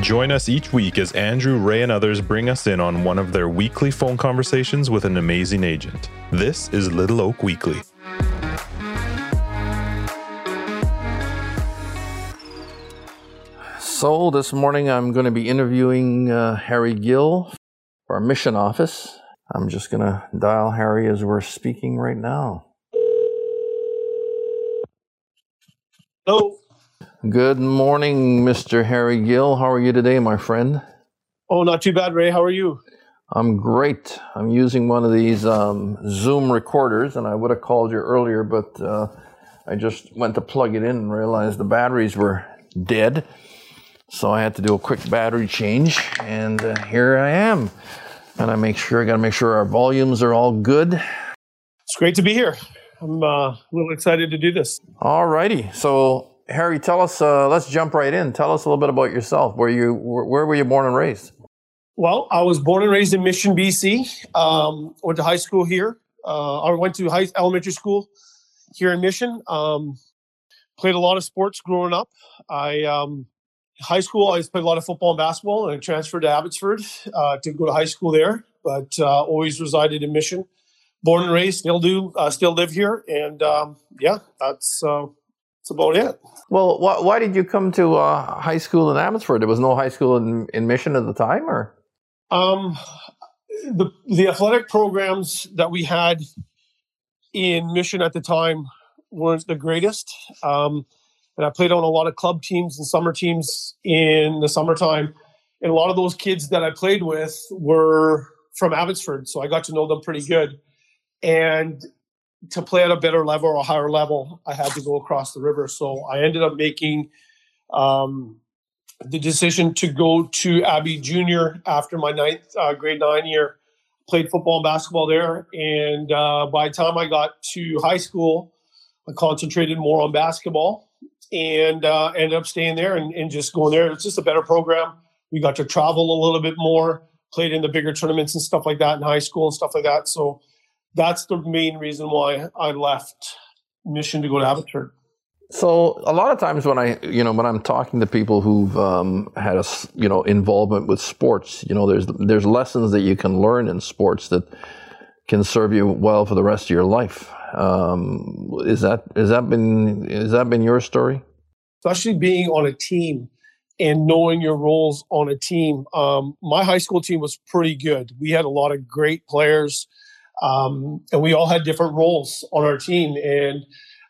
Join us each week as Andrew, Ray, and others bring us in on one of their weekly phone conversations with an amazing agent. This is Little Oak Weekly. So, this morning I'm going to be interviewing uh, Harry Gill for our mission office. I'm just going to dial Harry as we're speaking right now. Hello. Good morning, Mr. Harry Gill. How are you today, my friend? Oh, not too bad, Ray. How are you? I'm great. I'm using one of these um, Zoom recorders, and I would have called you earlier, but uh, I just went to plug it in and realized the batteries were dead. So I had to do a quick battery change, and uh, here I am. And I make sure I got to make sure our volumes are all good. It's great to be here. I'm uh, a little excited to do this. All righty. So Harry, tell us. Uh, let's jump right in. Tell us a little bit about yourself. Where you where, were you born and raised? Well, I was born and raised in Mission, BC. Um, went to high school here. Uh, I went to high elementary school here in Mission. Um, played a lot of sports growing up. I um, high school, I played a lot of football and basketball, and I transferred to Abbotsford uh, to go to high school there. But uh, always resided in Mission. Born and raised, still do, uh, still live here, and um, yeah, that's uh, that's about it. Well, wh- why did you come to uh, high school in Abbotsford? There was no high school in, in Mission at the time, or um, the the athletic programs that we had in Mission at the time weren't the greatest. Um, and I played on a lot of club teams and summer teams in the summertime. And a lot of those kids that I played with were from Abbotsford, so I got to know them pretty good. And to play at a better level or a higher level, I had to go across the river. So I ended up making um, the decision to go to Abbey Junior after my ninth uh, grade nine year. Played football and basketball there, and uh, by the time I got to high school, I concentrated more on basketball and uh, ended up staying there and, and just going there. It's just a better program. We got to travel a little bit more, played in the bigger tournaments and stuff like that in high school and stuff like that. So that's the main reason why I left Mission to go to Abbotsford. So a lot of times when I, you know, when I'm talking to people who've um, had a, you know, involvement with sports, you know, there's there's lessons that you can learn in sports that can serve you well for the rest of your life. Um, is that is that been is that been your story? Especially being on a team and knowing your roles on a team. Um, my high school team was pretty good. We had a lot of great players, um, and we all had different roles on our team. And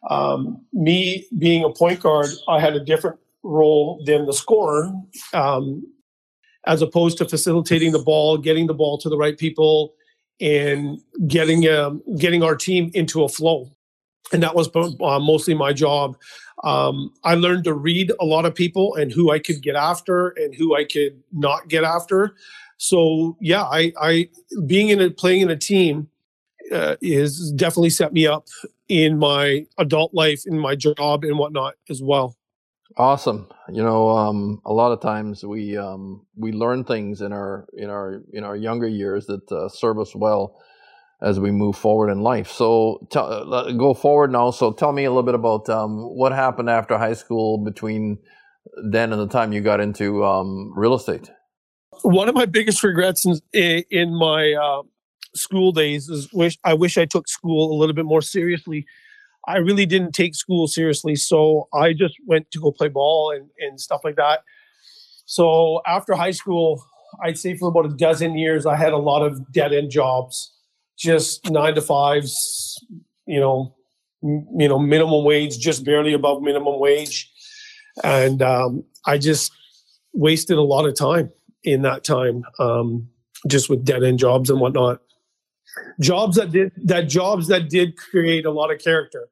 um, me being a point guard, I had a different role than the scorer, um, as opposed to facilitating the ball, getting the ball to the right people, and getting um, getting our team into a flow. And that was uh, mostly my job. Um, I learned to read a lot of people and who I could get after and who I could not get after. So yeah, I, I being in a playing in a team uh, is definitely set me up in my adult life, in my job, and whatnot as well. Awesome. You know, um, a lot of times we um, we learn things in our in our in our younger years that uh, serve us well as we move forward in life. So, t- uh, go forward now. So, tell me a little bit about um, what happened after high school between then and the time you got into um, real estate. One of my biggest regrets in, in my uh, school days is wish I wish I took school a little bit more seriously. I really didn't take school seriously, so I just went to go play ball and, and stuff like that. So after high school, I'd say for about a dozen years, I had a lot of dead end jobs, just nine to fives, you know, m- you know, minimum wage, just barely above minimum wage, and um, I just wasted a lot of time in that time, um, just with dead end jobs and whatnot jobs that did that jobs that did create a lot of character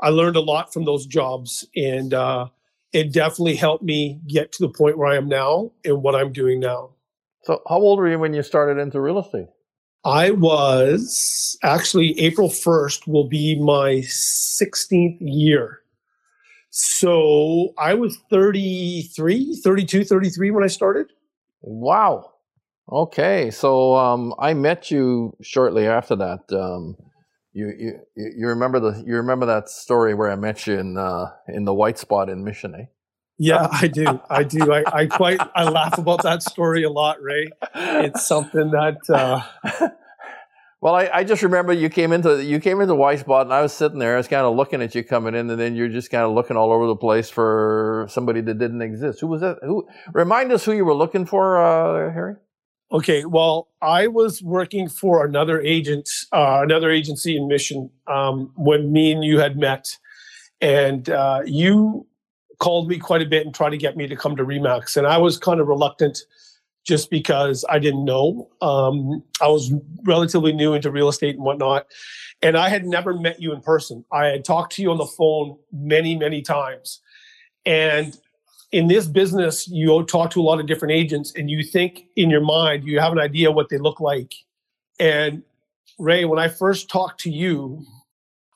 i learned a lot from those jobs and uh, it definitely helped me get to the point where i am now and what i'm doing now So, how old were you when you started into real estate? i was actually april 1st will be my 16th year so i was 33 32 33 when i started Wow. Okay, so um, I met you shortly after that. Um, you, you you remember the you remember that story where I met you in uh, in the white spot in Mission, eh? Yeah, I do. I do. I, I quite I laugh about that story a lot, Ray. It's something that uh, Well, I, I just remember you came into you came into White Spot, and I was sitting there. I was kind of looking at you coming in, and then you're just kind of looking all over the place for somebody that didn't exist. Who was that? Who remind us who you were looking for, uh, Harry? Okay, well, I was working for another agent, uh, another agency in Mission um, when me and you had met, and uh, you called me quite a bit and tried to get me to come to Remax, and I was kind of reluctant just because I didn't know. Um, I was relatively new into real estate and whatnot, and I had never met you in person. I had talked to you on the phone many, many times, and in this business, you talk to a lot of different agents, and you think in your mind you have an idea what they look like. And Ray, when I first talked to you,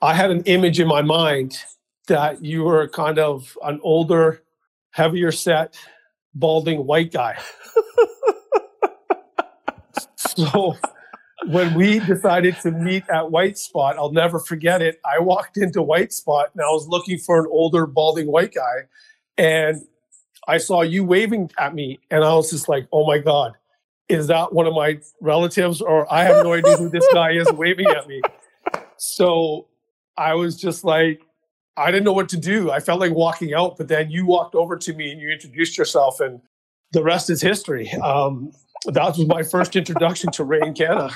I had an image in my mind that you were kind of an older, heavier set, balding white guy. so when we decided to meet at White Spot, I'll never forget it. I walked into White Spot and I was looking for an older, balding white guy. And I saw you waving at me. And I was just like, oh my God, is that one of my relatives? Or I have no idea who this guy is waving at me. So I was just like, I didn't know what to do. I felt like walking out, but then you walked over to me and you introduced yourself, and the rest is history. Um, that was my first introduction to Ray and Canada.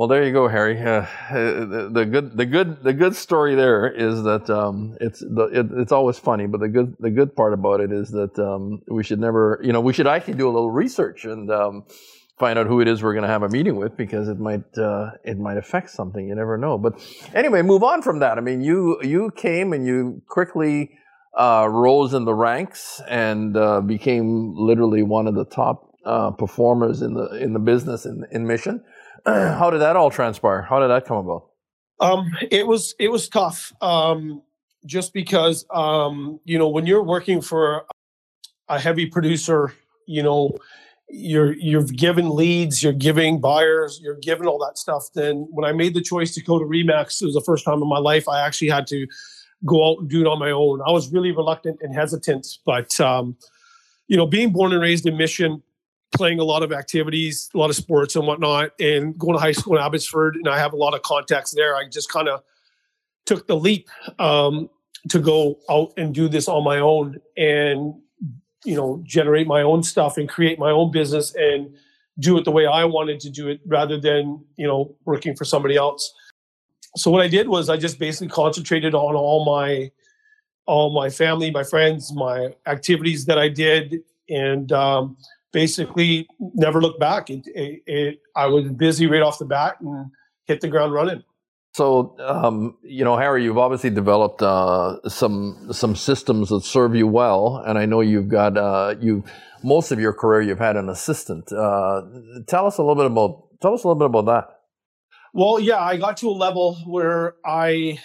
Well, there you go, Harry. Uh, the, the, good, the good, the good story there is that um, it's the, it, it's always funny, but the good, the good part about it is that um, we should never, you know, we should actually do a little research and um, find out who it is we're going to have a meeting with because it might uh, it might affect something. You never know. But anyway, move on from that. I mean, you you came and you quickly uh, rose in the ranks and uh, became literally one of the top uh, performers in the in the business in, in Mission. How did that all transpire? How did that come about? Um, it was it was tough. Um, just because um, you know when you're working for a heavy producer, you know you're you've given leads, you're giving buyers, you're giving all that stuff. Then when I made the choice to go to Remax, it was the first time in my life I actually had to go out and do it on my own. I was really reluctant and hesitant, but um, you know, being born and raised in Mission, playing a lot of activities, a lot of sports and whatnot, and going to high school in Abbotsford, and I have a lot of contacts there. I just kind of took the leap um, to go out and do this on my own, and you know generate my own stuff and create my own business and do it the way I wanted to do it rather than you know working for somebody else. So what I did was I just basically concentrated on all my all my family, my friends, my activities that I did, and um, basically never looked back. It, it, it, I was busy right off the bat and hit the ground running. So, um, you know, Harry, you've obviously developed uh, some some systems that serve you well, and I know you've got uh, you most of your career you've had an assistant. Uh, tell us a little bit about tell us a little bit about that. Well, yeah, I got to a level where I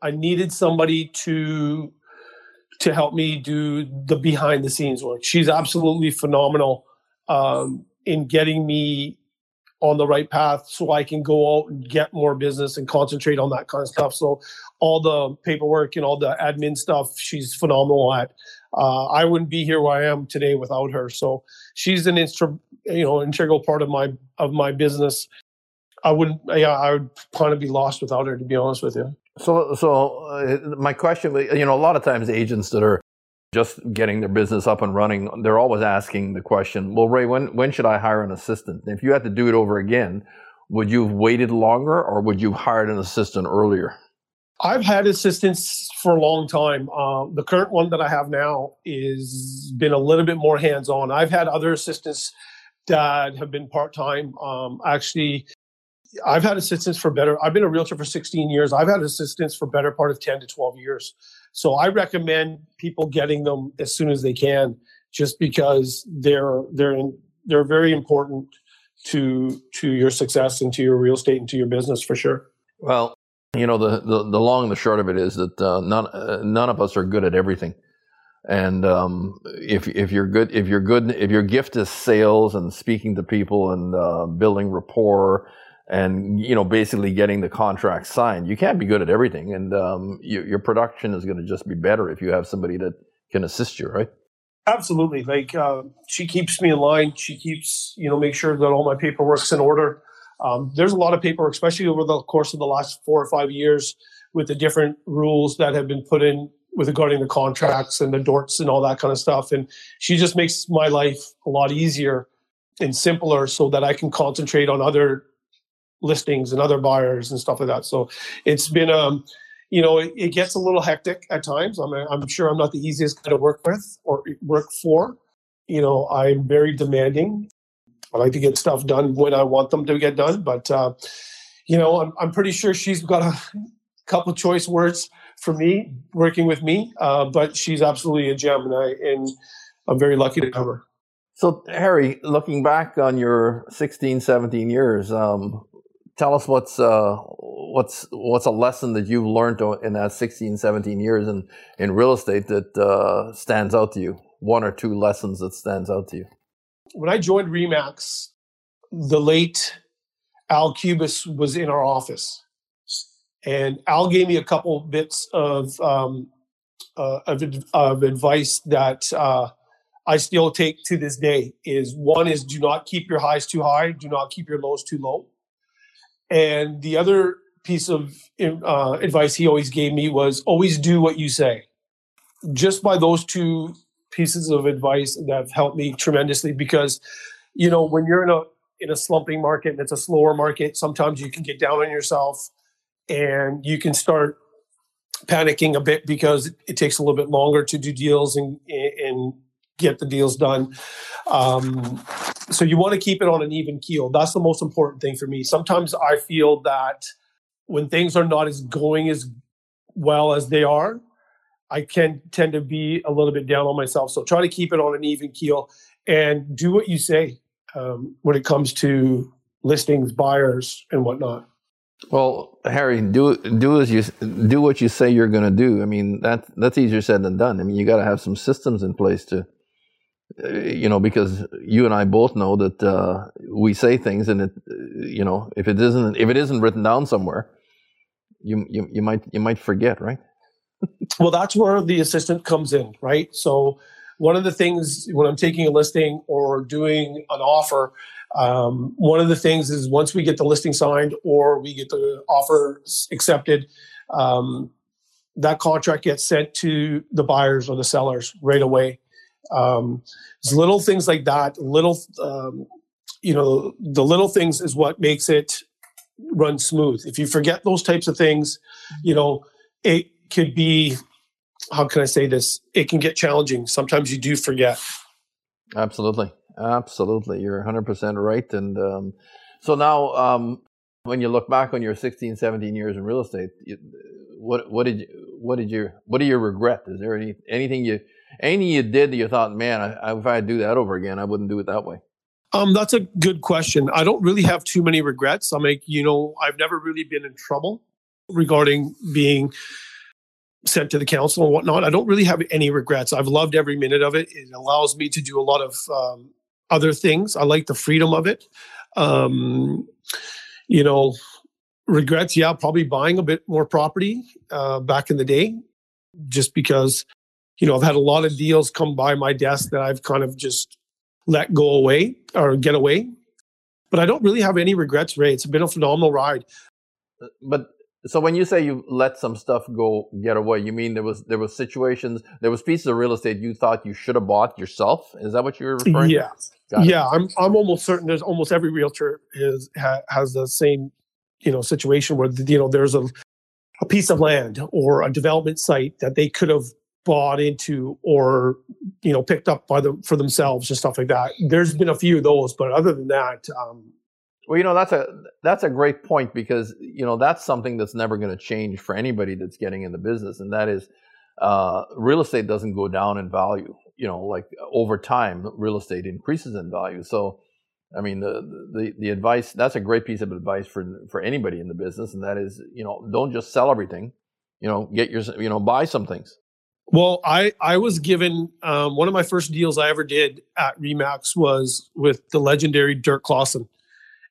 I needed somebody to to help me do the behind the scenes work. She's absolutely phenomenal um, in getting me on the right path so I can go out and get more business and concentrate on that kind of stuff. So all the paperwork and all the admin stuff, she's phenomenal at. Uh, I wouldn't be here where I am today without her. So she's an instru- you know integral part of my of my business. I wouldn't yeah I would kind of be lost without her to be honest with you. So so uh, my question, you know, a lot of times agents that are just getting their business up and running, they're always asking the question, well, Ray, when, when should I hire an assistant? if you had to do it over again, would you have waited longer or would you have hired an assistant earlier? I've had assistants for a long time. Uh, the current one that I have now is been a little bit more hands-on. I've had other assistants that have been part-time. Um, actually, I've had assistants for better. I've been a realtor for 16 years. I've had assistants for better part of 10 to 12 years. So I recommend people getting them as soon as they can, just because they're they're in, they're very important to to your success and to your real estate and to your business for sure. Well, you know the the, the long and the short of it is that uh, none uh, none of us are good at everything. And um, if if you're good if you're good if your gift is sales and speaking to people and uh, building rapport and you know basically getting the contract signed you can't be good at everything and um, you, your production is going to just be better if you have somebody that can assist you, right? Absolutely. Like uh, she keeps me in line. She keeps you know make sure that all my paperwork's in order. Um, there's a lot of paperwork, especially over the course of the last four or five years, with the different rules that have been put in with regarding the contracts and the dorts and all that kind of stuff. And she just makes my life a lot easier and simpler so that I can concentrate on other listings and other buyers and stuff like that. So it's been um you know it, it gets a little hectic at times. I'm I'm sure I'm not the easiest guy to work with or work for. You know, I'm very demanding. I like to get stuff done when I want them to get done, but uh you know, I'm I'm pretty sure she's got a couple choice words for me working with me, uh, but she's absolutely a gem, and I and I'm very lucky to have her. So, Harry, looking back on your 16, 17 years, um, tell us what's uh, what's what's a lesson that you've learned in that 16, 17 years in, in real estate that uh, stands out to you. One or two lessons that stands out to you. When I joined Remax, the late Al Cubis was in our office, and Al gave me a couple bits of um, uh, of, of, advice that uh, I still take to this day. Is one is do not keep your highs too high, do not keep your lows too low, and the other piece of uh, advice he always gave me was always do what you say. Just by those two pieces of advice that have helped me tremendously because you know when you're in a in a slumping market and it's a slower market sometimes you can get down on yourself and you can start panicking a bit because it takes a little bit longer to do deals and and get the deals done. Um, so you want to keep it on an even keel. That's the most important thing for me. Sometimes I feel that when things are not as going as well as they are, I can tend to be a little bit down on myself. So try to keep it on an even keel and do what you say um, when it comes to listings, buyers, and whatnot. Well, Harry, do do as you do what you say you're going to do. I mean, that that's easier said than done. I mean, you got to have some systems in place to, you know, because you and I both know that uh, we say things, and it, you know, if it isn't if it isn't written down somewhere, you you, you might you might forget, right? well, that's where the assistant comes in, right? So, one of the things when I'm taking a listing or doing an offer um, one of the things is once we get the listing signed or we get the offer accepted, um, that contract gets sent to the buyers or the sellers right away. Um, little things like that, little, um, you know, the little things is what makes it run smooth. If you forget those types of things, you know, it could be, how can I say this? It can get challenging. Sometimes you do forget. Absolutely. Absolutely, you're 100% right. And um, so now, um, when you look back on your 16, 17 years in real estate, you, what what did you what did you what do you regret? Is there any anything you anything you did that you thought, man, I, if I do that over again, I wouldn't do it that way? Um, that's a good question. I don't really have too many regrets. I make, you know, I've never really been in trouble regarding being sent to the council and whatnot. I don't really have any regrets. I've loved every minute of it. It allows me to do a lot of um, other things. I like the freedom of it. Um, you know, regrets, yeah, probably buying a bit more property uh, back in the day, just because, you know, I've had a lot of deals come by my desk that I've kind of just let go away or get away. But I don't really have any regrets, Ray. It's been a phenomenal ride. Uh, but so when you say you let some stuff go get away, you mean there was there was situations, there was pieces of real estate you thought you should have bought yourself? Is that what you're referring yeah. to? yeah. Yeah, I'm I'm almost certain there's almost every realtor is ha, has the same you know situation where you know there's a a piece of land or a development site that they could have bought into or you know picked up by them for themselves and stuff like that. There's been a few of those, but other than that, um, well, you know that's a that's a great point because you know that's something that's never going to change for anybody that's getting in the business, and that is uh, real estate doesn't go down in value. You know, like over time, real estate increases in value. So, I mean, the the the advice that's a great piece of advice for for anybody in the business, and that is you know don't just sell everything. You know, get your you know buy some things. Well, I I was given um, one of my first deals I ever did at Remax was with the legendary Dirk Clausen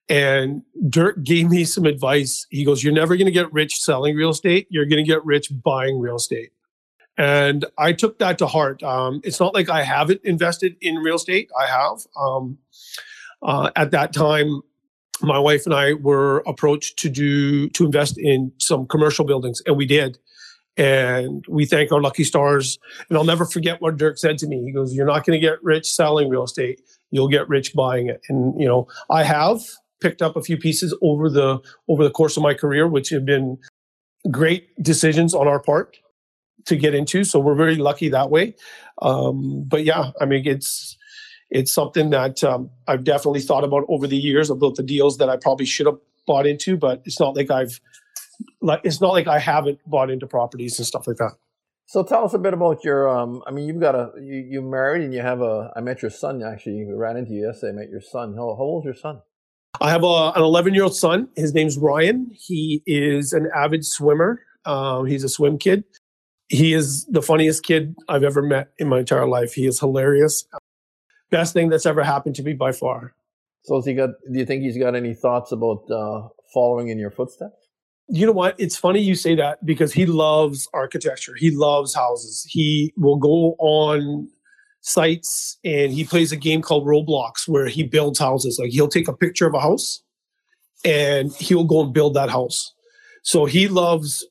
and Dirk gave me some advice. He goes, You're never going to get rich selling real estate. You're going to get rich buying real estate. And I took that to heart. Um, it's not like I haven't invested in real estate. I have. Um, uh, at that time, my wife and I were approached to do to invest in some commercial buildings, and we did. And we thank our lucky stars. And I'll never forget what Dirk said to me. He goes, "You're not going to get rich selling real estate. You'll get rich buying it." And you know, I have picked up a few pieces over the over the course of my career, which have been great decisions on our part to get into. So we're very lucky that way. Um, but yeah, I mean, it's it's something that um, I've definitely thought about over the years about the deals that I probably should have bought into, but it's not like I've like it's not like I haven't bought into properties and stuff like that. So tell us a bit about your. Um, I mean, you've got a you you married and you have a. I met your son actually. We ran into you yesterday. I met your son. How, how is your son? I have a, an 11 year old son. His name's Ryan. He is an avid swimmer. Um, he's a swim kid. He is the funniest kid I've ever met in my entire life. He is hilarious. Best thing that's ever happened to me by far. So has he got? Do you think he's got any thoughts about uh, following in your footsteps? You know what? It's funny you say that because he loves architecture. He loves houses. He will go on sites and he plays a game called Roblox where he builds houses. Like he'll take a picture of a house and he'll go and build that house. So he loves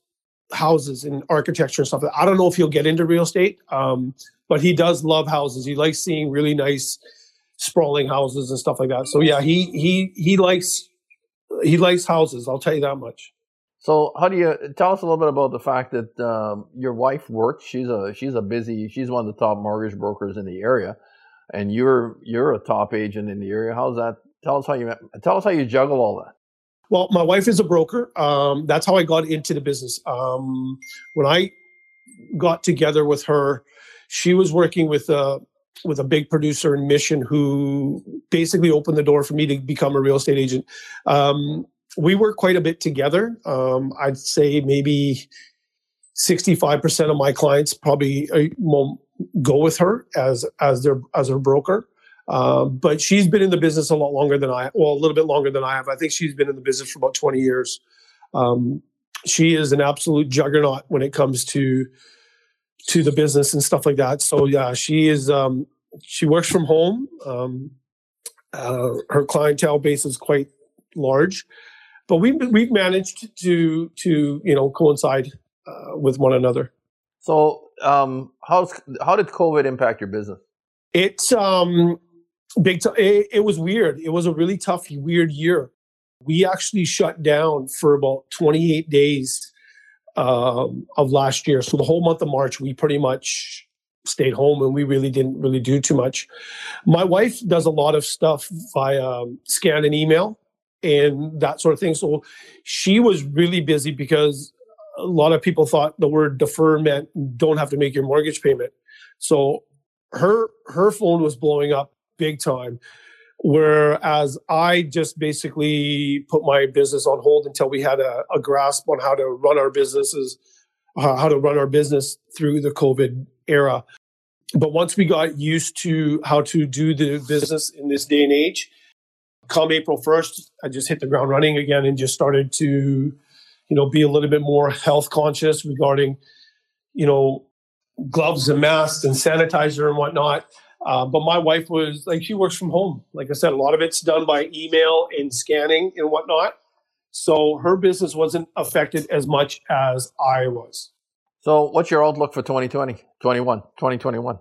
houses and architecture and stuff. I don't know if he'll get into real estate, um, but he does love houses. He likes seeing really nice sprawling houses and stuff like that. So yeah, he he he likes he likes houses. I'll tell you that much. So, how do you tell us a little bit about the fact that um, your wife works? She's a she's a busy. She's one of the top mortgage brokers in the area, and you're you're a top agent in the area. How's that? Tell us how you tell us how you juggle all that. Well, my wife is a broker. Um, that's how I got into the business. Um, when I got together with her, she was working with a with a big producer in Mission who basically opened the door for me to become a real estate agent. Um, we work quite a bit together. Um, I'd say maybe 65% of my clients probably uh, will go with her as as their as her broker. Um, but she's been in the business a lot longer than I, well, a little bit longer than I have. I think she's been in the business for about 20 years. Um, she is an absolute juggernaut when it comes to to the business and stuff like that. So yeah, she is. Um, she works from home. Um, uh, her clientele base is quite large, but we've we've managed to to you know coincide uh, with one another. So, um, how's how did COVID impact your business? It's um big. T- it, it was weird. It was a really tough, weird year. We actually shut down for about 28 days um, of last year. So the whole month of March, we pretty much stayed home and we really didn't really do too much. My wife does a lot of stuff via um, scan and email and that sort of thing. So she was really busy because a lot of people thought the word defer meant don't have to make your mortgage payment. So her her phone was blowing up big time. Whereas I just basically put my business on hold until we had a, a grasp on how to run our businesses, uh, how to run our business through the COVID era. But once we got used to how to do the business in this day and age, come April 1st, I just hit the ground running again and just started to, you know, be a little bit more health conscious regarding, you know, gloves and masks and sanitizer and whatnot. Uh, but my wife was like, she works from home. Like I said, a lot of it's done by email and scanning and whatnot. So her business wasn't affected as much as I was. So, what's your outlook for 2020, 21, 2021?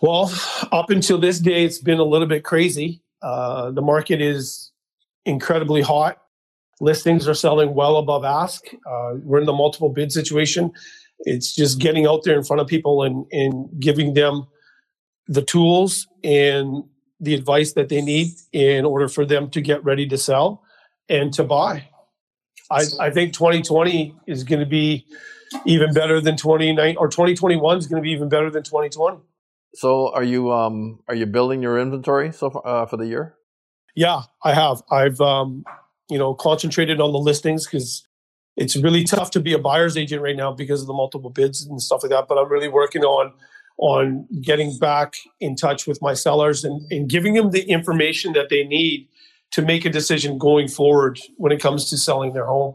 Well, up until this day, it's been a little bit crazy. Uh, the market is incredibly hot. Listings are selling well above ask. Uh, we're in the multiple bid situation. It's just getting out there in front of people and, and giving them the tools and the advice that they need in order for them to get ready to sell and to buy. I, I think 2020 is going to be even better than 29 or 2021 is going to be even better than 2020. So are you um are you building your inventory so far, uh, for the year? Yeah, I have. I've um you know concentrated on the listings because it's really tough to be a buyer's agent right now because of the multiple bids and stuff like that. But I'm really working on on getting back in touch with my sellers and, and giving them the information that they need to make a decision going forward when it comes to selling their home.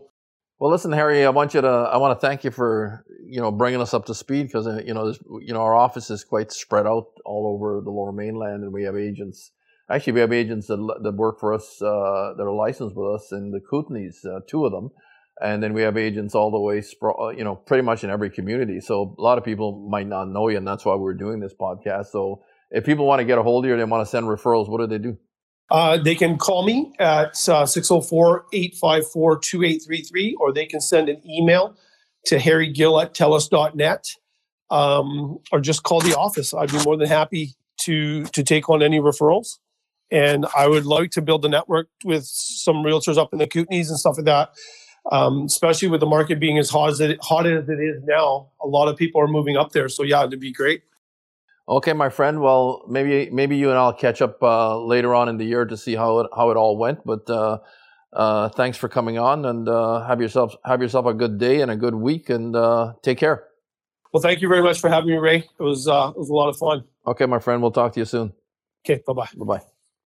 Well, listen, Harry, I want you to. I want to thank you for you know bringing us up to speed because uh, you know you know our office is quite spread out all over the Lower Mainland, and we have agents. Actually, we have agents that that work for us uh, that are licensed with us in the Kootenays, uh, two of them, and then we have agents all the way, uh, you know, pretty much in every community. So a lot of people might not know you, and that's why we're doing this podcast. So if people want to get a hold of you, they want to send referrals. What do they do? Uh, they can call me at uh, 604 854 2833, or they can send an email to harrygill at telus.net, um, or just call the office. I'd be more than happy to, to take on any referrals. And I would like to build a network with some realtors up in the Kootenays and stuff like that. Um, especially with the market being as hot as it hot as it is now, a lot of people are moving up there. So yeah, it'd be great. Okay, my friend. Well, maybe maybe you and I'll catch up uh, later on in the year to see how it how it all went. But uh, uh, thanks for coming on, and uh, have yourself have yourself a good day and a good week, and uh, take care. Well, thank you very much for having me, Ray. It was uh, it was a lot of fun. Okay, my friend. We'll talk to you soon. Okay, bye bye. Bye bye.